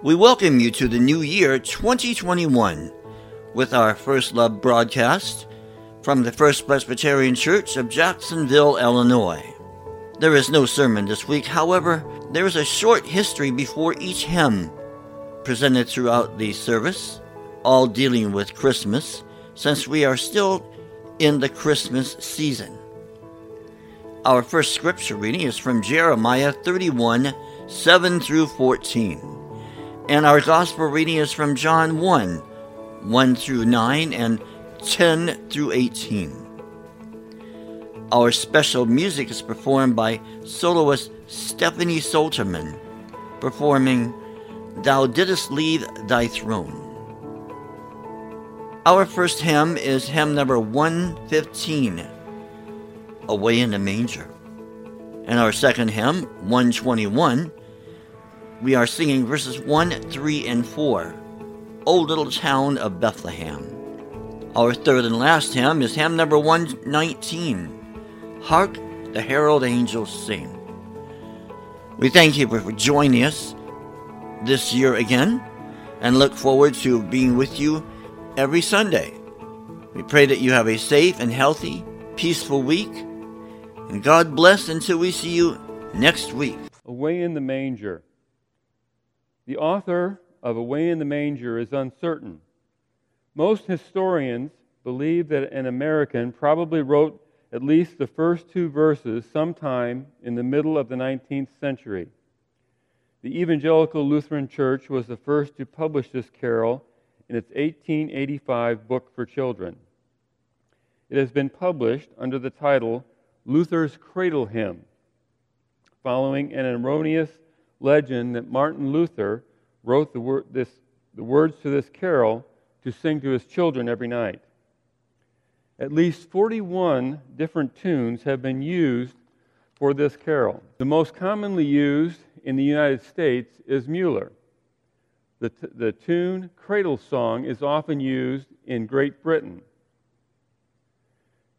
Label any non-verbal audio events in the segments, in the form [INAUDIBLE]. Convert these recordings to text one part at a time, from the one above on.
We welcome you to the new year 2021 with our First Love broadcast from the First Presbyterian Church of Jacksonville, Illinois. There is no sermon this week, however, there is a short history before each hymn presented throughout the service, all dealing with Christmas, since we are still in the Christmas season. Our first scripture reading is from Jeremiah 31 7 through 14. And our gospel reading is from John 1 1 through 9 and 10 through 18. Our special music is performed by soloist Stephanie Solterman, performing Thou Didst Leave Thy Throne. Our first hymn is hymn number 115, Away in the Manger. And our second hymn, 121, we are singing verses 1, 3, and 4, O Little Town of Bethlehem. Our third and last hymn is hymn number 119, Hark the Herald Angels Sing. We thank you for joining us this year again and look forward to being with you every Sunday. We pray that you have a safe and healthy, peaceful week. And God bless until we see you next week. Away in the Manger. The author of Away in the Manger is uncertain. Most historians believe that an American probably wrote at least the first two verses sometime in the middle of the 19th century. The Evangelical Lutheran Church was the first to publish this carol in its 1885 book for children. It has been published under the title Luther's Cradle Hymn, following an erroneous legend that Martin Luther wrote the, word, this, the words to this carol to sing to his children every night. At least 41 different tunes have been used for this carol. The most commonly used in the United States is Mueller. The, t- the tune Cradle Song is often used in Great Britain.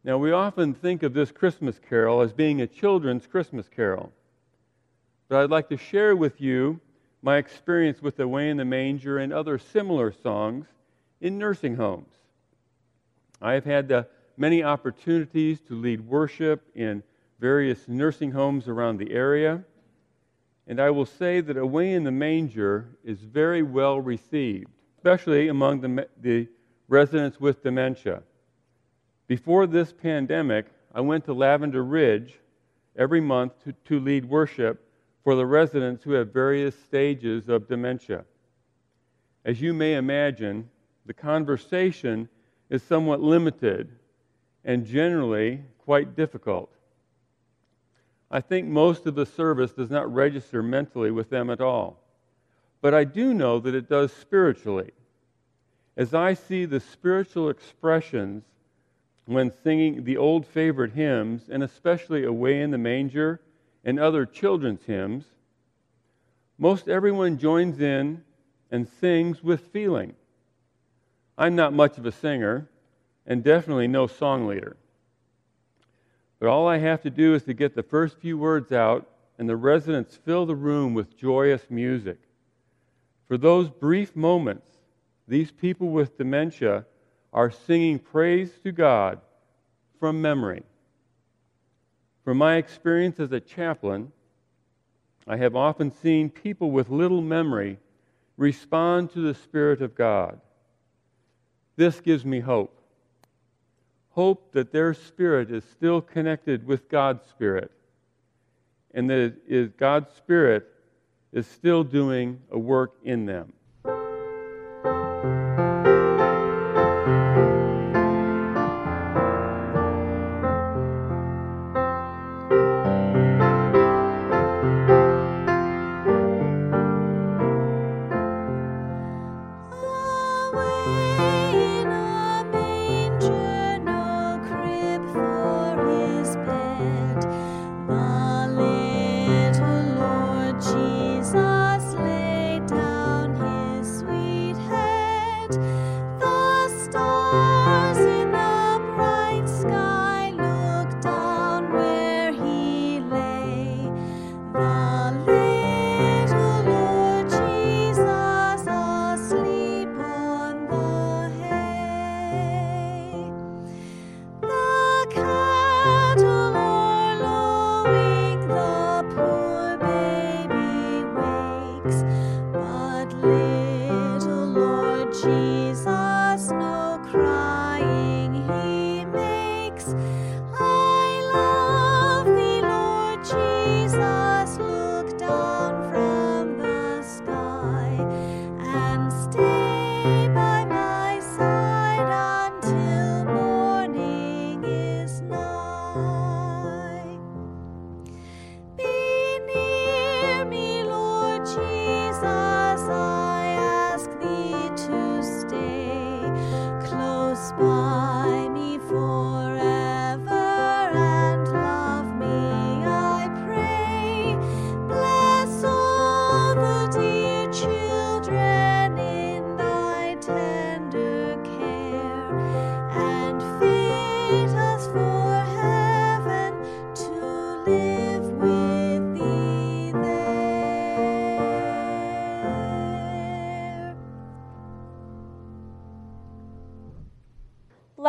Now, we often think of this Christmas carol as being a children's Christmas carol. But I'd like to share with you my experience with Away in the Manger and other similar songs in nursing homes. I have had the many opportunities to lead worship in various nursing homes around the area. And I will say that Away in the Manger is very well received, especially among the, the residents with dementia. Before this pandemic, I went to Lavender Ridge every month to, to lead worship for the residents who have various stages of dementia. As you may imagine, the conversation is somewhat limited and generally quite difficult. I think most of the service does not register mentally with them at all. But I do know that it does spiritually. As I see the spiritual expressions when singing the old favorite hymns, and especially Away in the Manger and other children's hymns, most everyone joins in and sings with feeling. I'm not much of a singer, and definitely no song leader. But all I have to do is to get the first few words out, and the residents fill the room with joyous music. For those brief moments, these people with dementia are singing praise to God from memory. From my experience as a chaplain, I have often seen people with little memory respond to the Spirit of God. This gives me hope hope that their spirit is still connected with God's Spirit and that God's Spirit is still doing a work in them.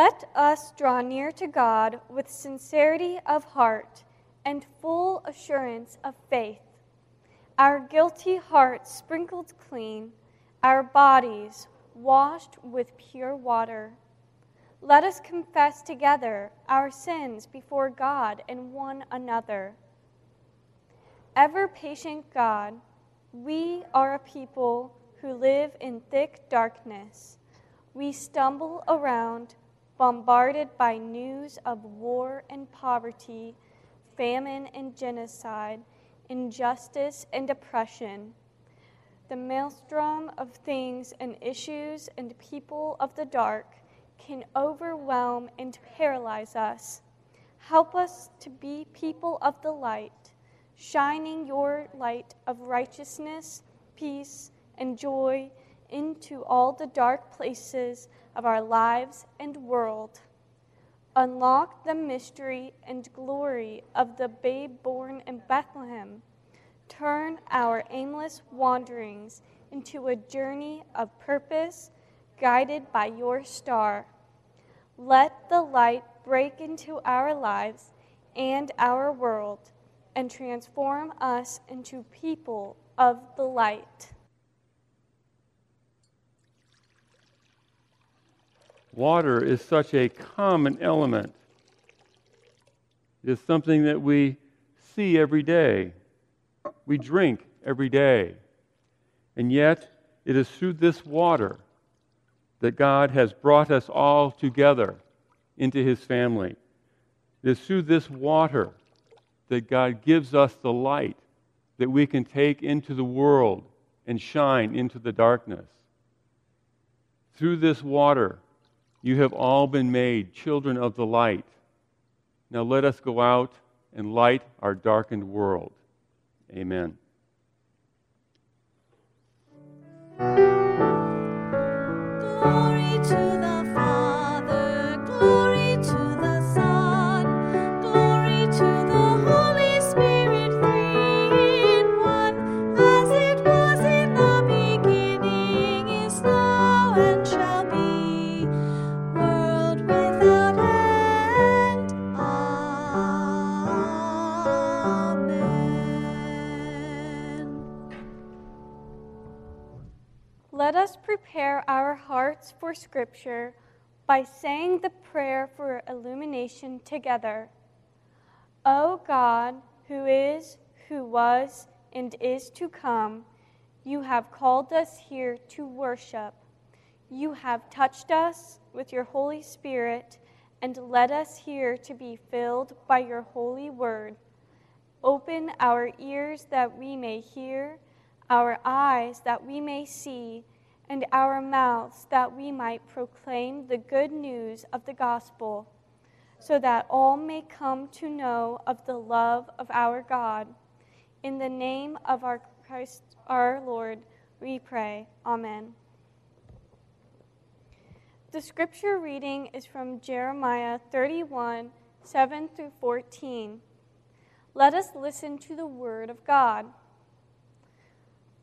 Let us draw near to God with sincerity of heart and full assurance of faith, our guilty hearts sprinkled clean, our bodies washed with pure water. Let us confess together our sins before God and one another. Ever patient God, we are a people who live in thick darkness. We stumble around, bombarded by news of war and poverty, famine and genocide, injustice and oppression. The maelstrom of things and issues and people of the dark can overwhelm and paralyze us. Help us to be people of the light shining your light of righteousness, peace, and joy into all the dark places of our lives and world. Unlock the mystery and glory of the babe born in Bethlehem. Turn our aimless wanderings into a journey of purpose guided by your star. Let the light break into our lives and our world and transform us into people of the light. Water is such a common element. It is something that we see every day. We drink every day. And yet, it is through this water that God has brought us all together into his family. It is through this water that God gives us the light that we can take into the world and shine into the darkness. Through this water, you have all been made children of the light. Now let us go out and light our darkened world. Amen. Hearts for Scripture by saying the prayer for illumination together. O God, who is, who was, and is to come, you have called us here to worship. You have touched us with your Holy Spirit and led us here to be filled by your holy word. Open our ears that we may hear, our eyes that we may see, and our mouths that we might proclaim the good news of the gospel, so that all may come to know of the love of our God. In the name of our Christ our Lord, we pray. Amen. The scripture reading is from Jeremiah 31 7 through 14. Let us listen to the word of God.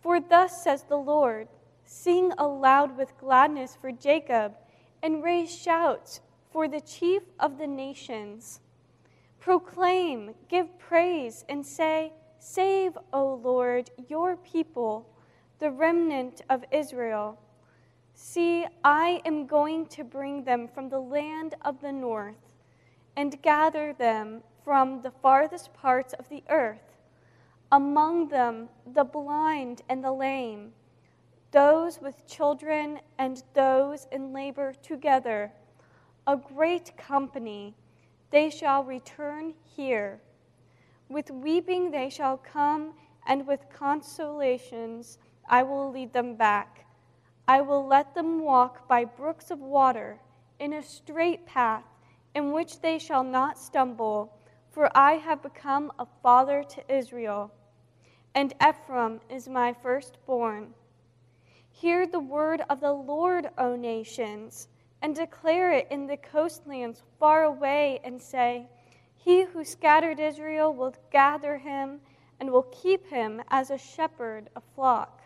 For thus says the Lord Sing aloud with gladness for Jacob, and raise shouts for the chief of the nations. Proclaim, give praise, and say, Save, O Lord, your people, the remnant of Israel. See, I am going to bring them from the land of the north and gather them from the farthest parts of the earth. Among them, the blind and the lame, those with children and those in labor together, a great company. They shall return here. With weeping they shall come, and with consolations I will lead them back. I will let them walk by brooks of water in a straight path in which they shall not stumble, for I have become a father to Israel, and Ephraim is my firstborn. Hear the word of the Lord, O nations, and declare it in the coastlands far away, and say, He who scattered Israel will gather him and will keep him as a shepherd a flock.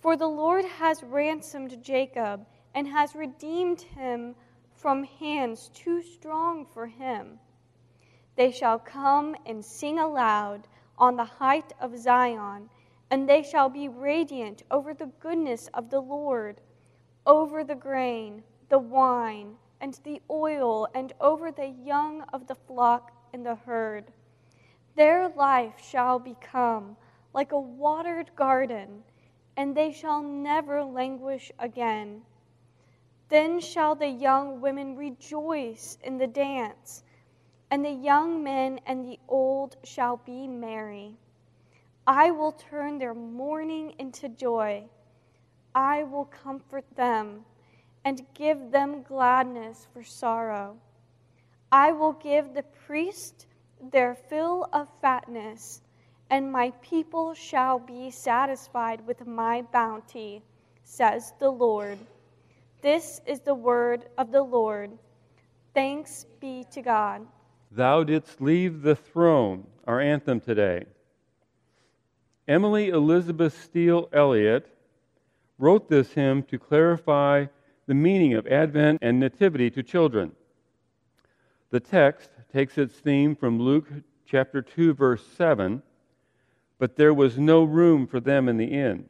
For the Lord has ransomed Jacob and has redeemed him from hands too strong for him. They shall come and sing aloud on the height of Zion, and they shall be radiant over the goodness of the Lord, over the grain, the wine, and the oil, and over the young of the flock and the herd. Their life shall become like a watered garden, and they shall never languish again. Then shall the young women rejoice in the dance, and the young men and the old shall be merry. I will turn their mourning into joy. I will comfort them and give them gladness for sorrow. I will give the priest their fill of fatness, and my people shall be satisfied with my bounty, says the Lord. This is the word of the Lord. Thanks be to God. Thou didst leave the throne, our anthem today. Emily Elizabeth Steele Elliott wrote this hymn to clarify the meaning of Advent and Nativity to children. The text takes its theme from Luke chapter 2, verse 7, but there was no room for them in the inn.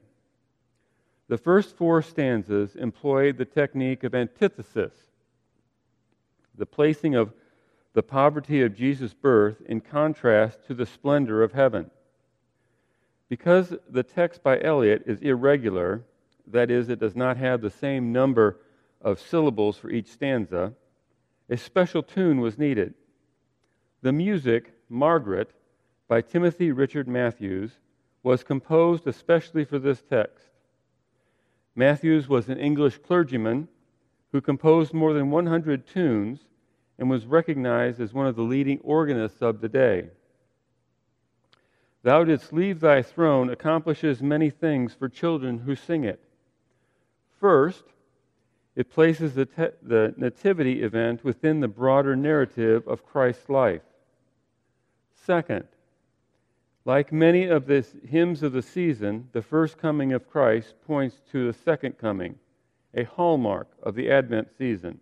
The first four stanzas employ the technique of antithesis, the placing of the poverty of Jesus' birth in contrast to the splendor of heaven. Because the text by Elliott is irregular, that is, it does not have the same number of syllables for each stanza, a special tune was needed. The music, Margaret, by Timothy Richard Matthews, was composed especially for this text. Matthews was an English clergyman who composed more than 100 tunes and was recognized as one of the leading organists of the day. Thou didst leave thy throne accomplishes many things for children who sing it. First, it places the, te- the nativity event within the broader narrative of Christ's life. Second, like many of the hymns of the season, the first coming of Christ points to the second coming, a hallmark of the Advent season.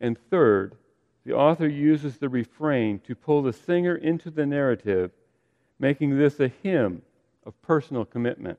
And third, the author uses the refrain to pull the singer into the narrative, making this a hymn of personal commitment.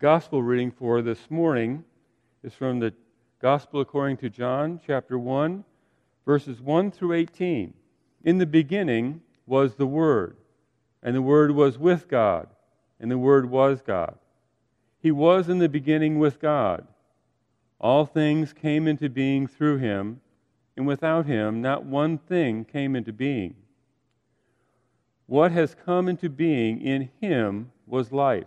Gospel reading for this morning is from the Gospel according to John, chapter 1, verses 1 through 18. In the beginning was the Word, and the Word was with God, and the Word was God. He was in the beginning with God. All things came into being through him, and without him not one thing came into being. What has come into being in him was life,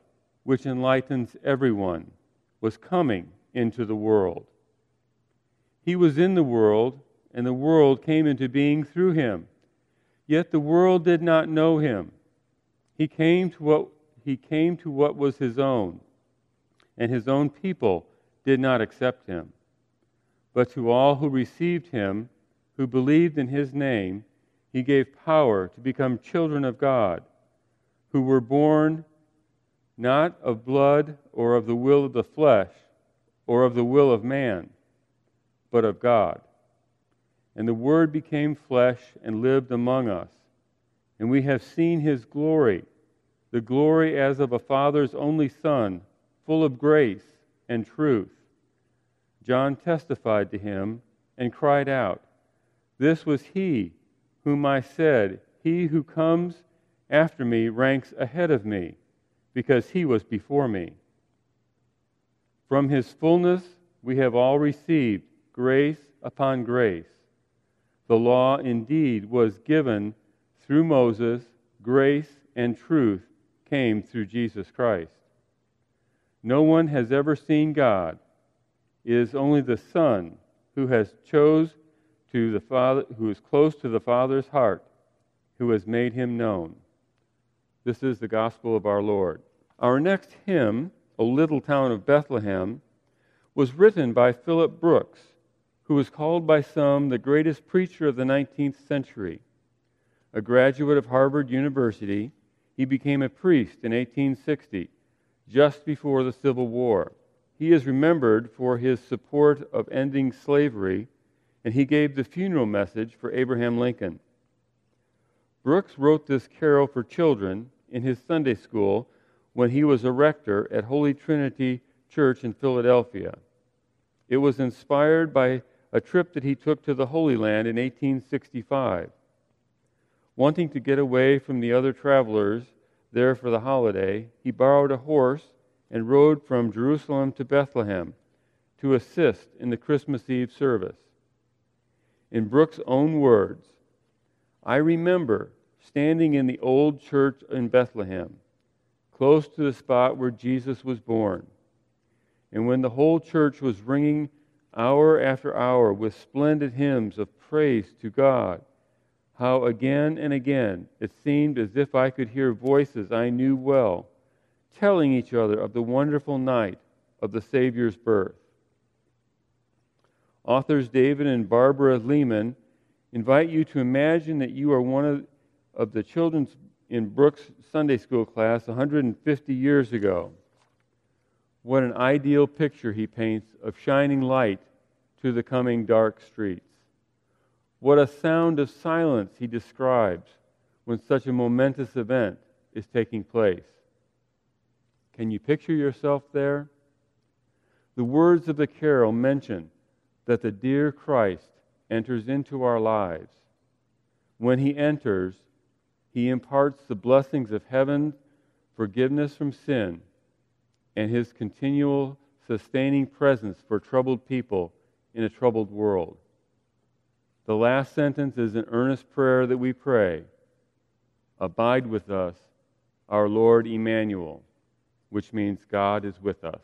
which enlightens everyone, was coming into the world. He was in the world, and the world came into being through him. Yet the world did not know him. He came to what, he came to what was his own, and his own people did not accept him. But to all who received him, who believed in his name, he gave power to become children of God, who were born not of blood or of the will of the flesh or of the will of man, but of God. And the Word became flesh and lived among us. And we have seen his glory, the glory as of a Father's only Son, full of grace and truth. John testified to him and cried out, This was he whom I said, He who comes after me ranks ahead of me, because he was before me. From his fullness we have all received grace upon grace. The law indeed was given through Moses, grace and truth came through Jesus Christ. No one has ever seen God. It is only the Son who has chose to the Father who is close to the Father's heart, who has made him known. This is the gospel of our Lord. Our next hymn, O Little Town of Bethlehem, was written by Philip Brooks, who was called by some the greatest preacher of the 19th century. A graduate of Harvard University, he became a priest in 1860, just before the Civil War. He is remembered for his support of ending slavery, and he gave the funeral message for Abraham Lincoln. Brooks wrote this carol for children in his Sunday school when he was a rector at Holy Trinity Church in Philadelphia. It was inspired by a trip that he took to the Holy Land in 1865. Wanting to get away from the other travelers there for the holiday, he borrowed a horse and rode from Jerusalem to Bethlehem to assist in the Christmas Eve service. In Brooks' own words, I remember standing in the old church in Bethlehem, close to the spot where Jesus was born. And when the whole church was ringing hour after hour with splendid hymns of praise to God, how again and again it seemed as if I could hear voices I knew well telling each other of the wonderful night of the Savior's birth. Authors David and Barbara Lehman invite you to imagine that you are one of, of the children in Brooks' Sunday school class 150 years ago. What an ideal picture he paints of shining light to the coming dark streets. What a sound of silence he describes when such a momentous event is taking place. Can you picture yourself there? The words of the carol mention that the dear Christ enters into our lives. When he enters, he imparts the blessings of heaven, forgiveness from sin, and his continual sustaining presence for troubled people in a troubled world. The last sentence is an earnest prayer that we pray Abide with us, our Lord Emmanuel, which means God is with us.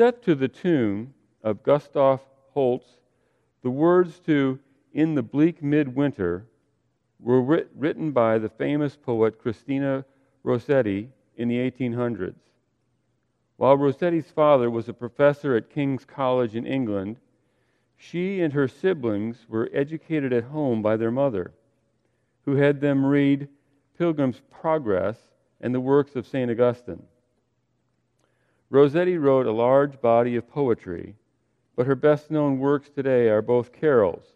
Set to the tune of Gustav Holst, the words to In the Bleak Midwinter were writ- written by the famous poet Christina Rossetti in the 1800s. While Rossetti's father was a professor at King's College in England, she and her siblings were educated at home by their mother, who had them read Pilgrim's Progress and the works of St. Augustine. Rossetti wrote a large body of poetry, but her best known works today are both carols,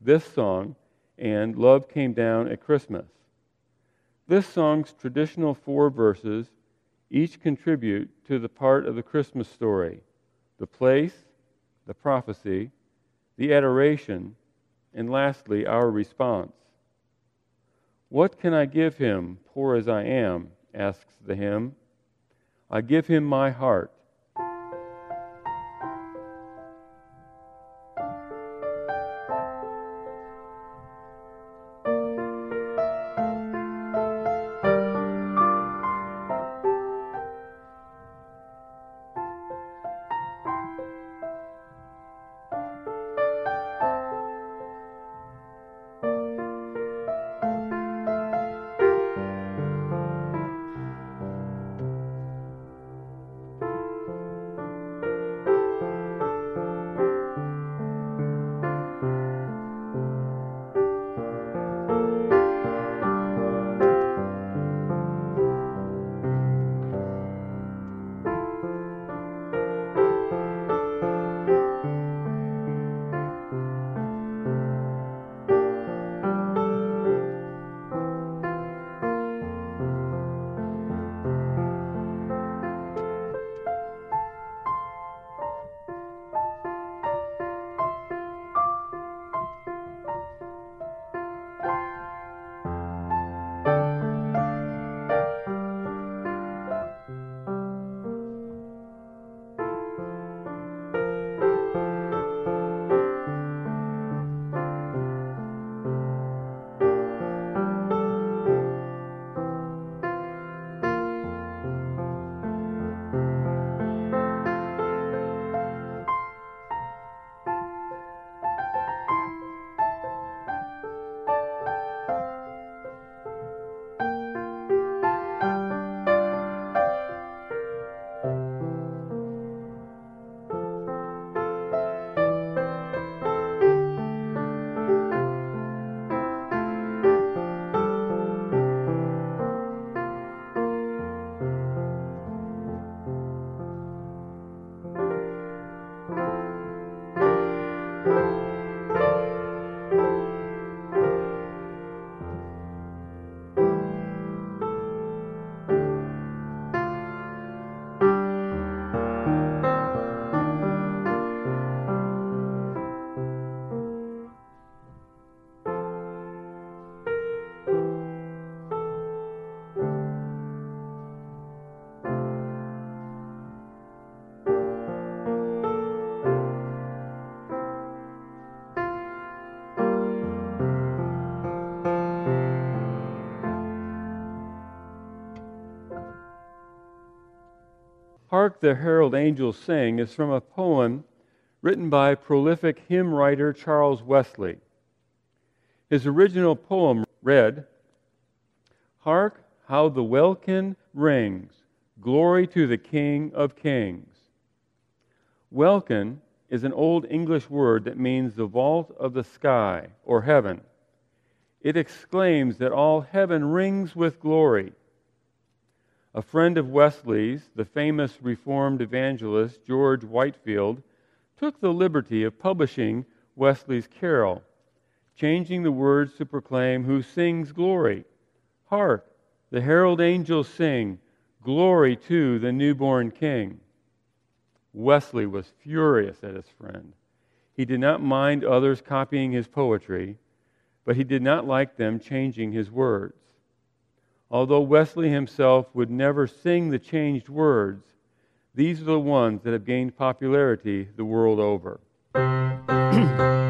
this song, and Love Came Down at Christmas. This song's traditional four verses each contribute to the part of the Christmas story the place, the prophecy, the adoration, and lastly, our response. What can I give him, poor as I am? asks the hymn. I give him my heart. Hark the Herald Angels Sing is from a poem written by prolific hymn writer Charles Wesley. His original poem read Hark how the welkin rings, glory to the King of Kings. Welkin is an old English word that means the vault of the sky or heaven. It exclaims that all heaven rings with glory. A friend of Wesley's, the famous Reformed evangelist George Whitefield, took the liberty of publishing Wesley's carol, changing the words to proclaim who sings glory. Hark, the herald angels sing, Glory to the newborn King. Wesley was furious at his friend. He did not mind others copying his poetry, but he did not like them changing his words. Although Wesley himself would never sing the changed words, these are the ones that have gained popularity the world over. [CLEARS THROAT]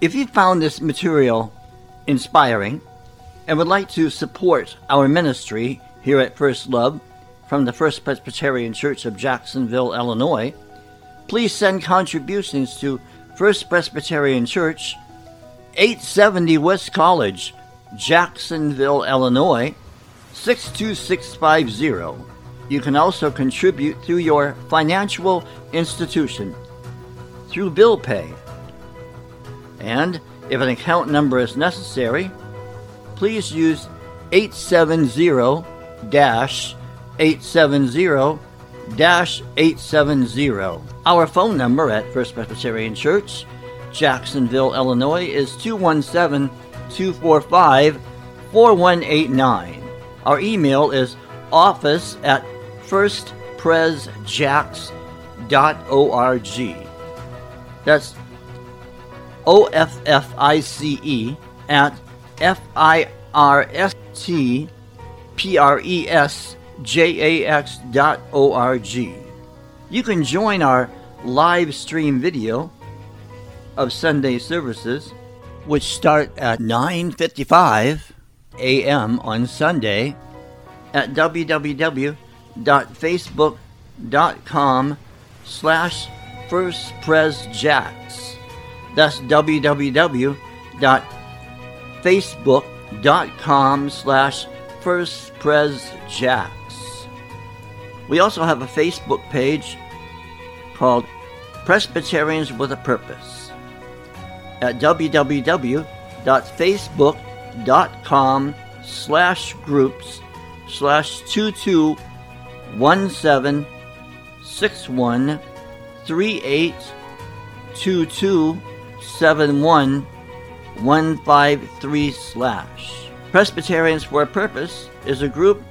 If you found this material inspiring and would like to support our ministry here at First Love from the First Presbyterian Church of Jacksonville, Illinois, please send contributions to First Presbyterian Church, 870 West College, Jacksonville, Illinois, 62650. You can also contribute through your financial institution through bill pay. And if an account number is necessary, please use 870 870 870. Our phone number at First Presbyterian Church, Jacksonville, Illinois is 217 245 4189. Our email is office at firstpresjax.org. That's O F F I C E at F I R S T P R E S J A X dot O R G. You can join our live stream video of Sunday services, which start at 9:55 a.m. on Sunday at www.facebook.com slash firstpresjax. That's www.facebook.com slash firstpresjax. We also have a Facebook page called Presbyterians with a Purpose at www.facebook.com slash groups slash 2217 61 38 22 71 153 slash. Presbyterians for a Purpose is a group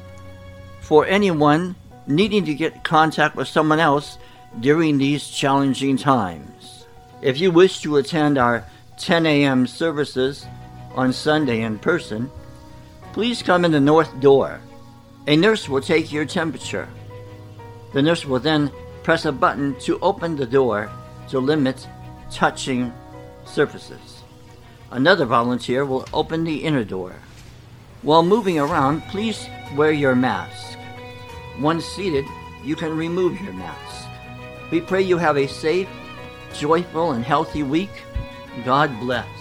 for anyone needing to get contact with someone else during these challenging times. If you wish to attend our 10 a.m. services on Sunday in person, please come in the north door. A nurse will take your temperature. The nurse will then press a button to open the door to limit touching surfaces. Another volunteer will open the inner door. While moving around, please wear your mask. Once seated, you can remove your mask. We pray you have a safe, joyful, and healthy week. God bless.